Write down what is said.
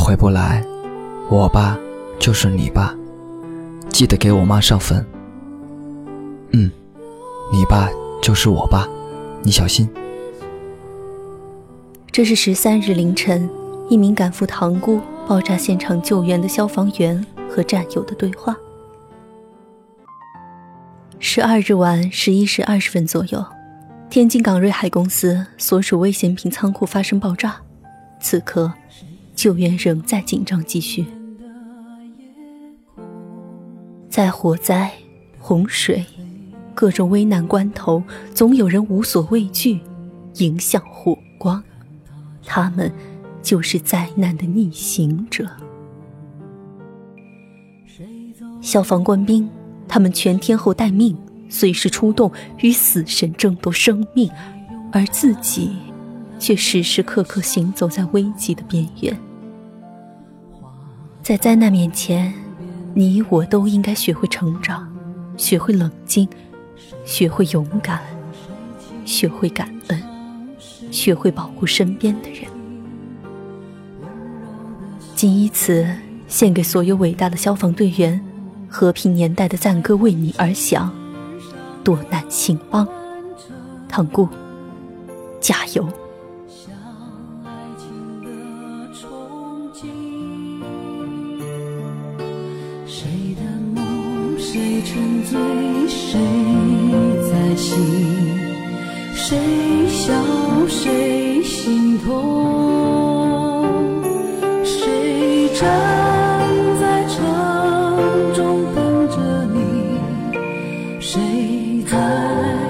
回不来，我爸就是你爸，记得给我妈上坟。嗯，你爸就是我爸，你小心。这是十三日凌晨，一名赶赴塘沽爆炸现场救援的消防员和战友的对话。十二日晚十一时二十分左右，天津港瑞海公司所属危险品仓库发生爆炸，此刻救援仍在紧张继续。在火灾、洪水、各种危难关头，总有人无所畏惧，迎向火光。他们就是灾难的逆行者。消防官兵，他们全天候待命，随时出动，与死神争夺生命，而自己却时时刻刻行走在危机的边缘。在灾难面前，你我都应该学会成长，学会冷静，学会勇敢，学会感恩。学会保护身边的人，仅以此献给所有伟大的消防队员，和平年代的赞歌为你而响，多难兴邦，唐姑，加油！沉醉，谁在醒？谁笑谁心痛？谁站在城中等着你？谁在？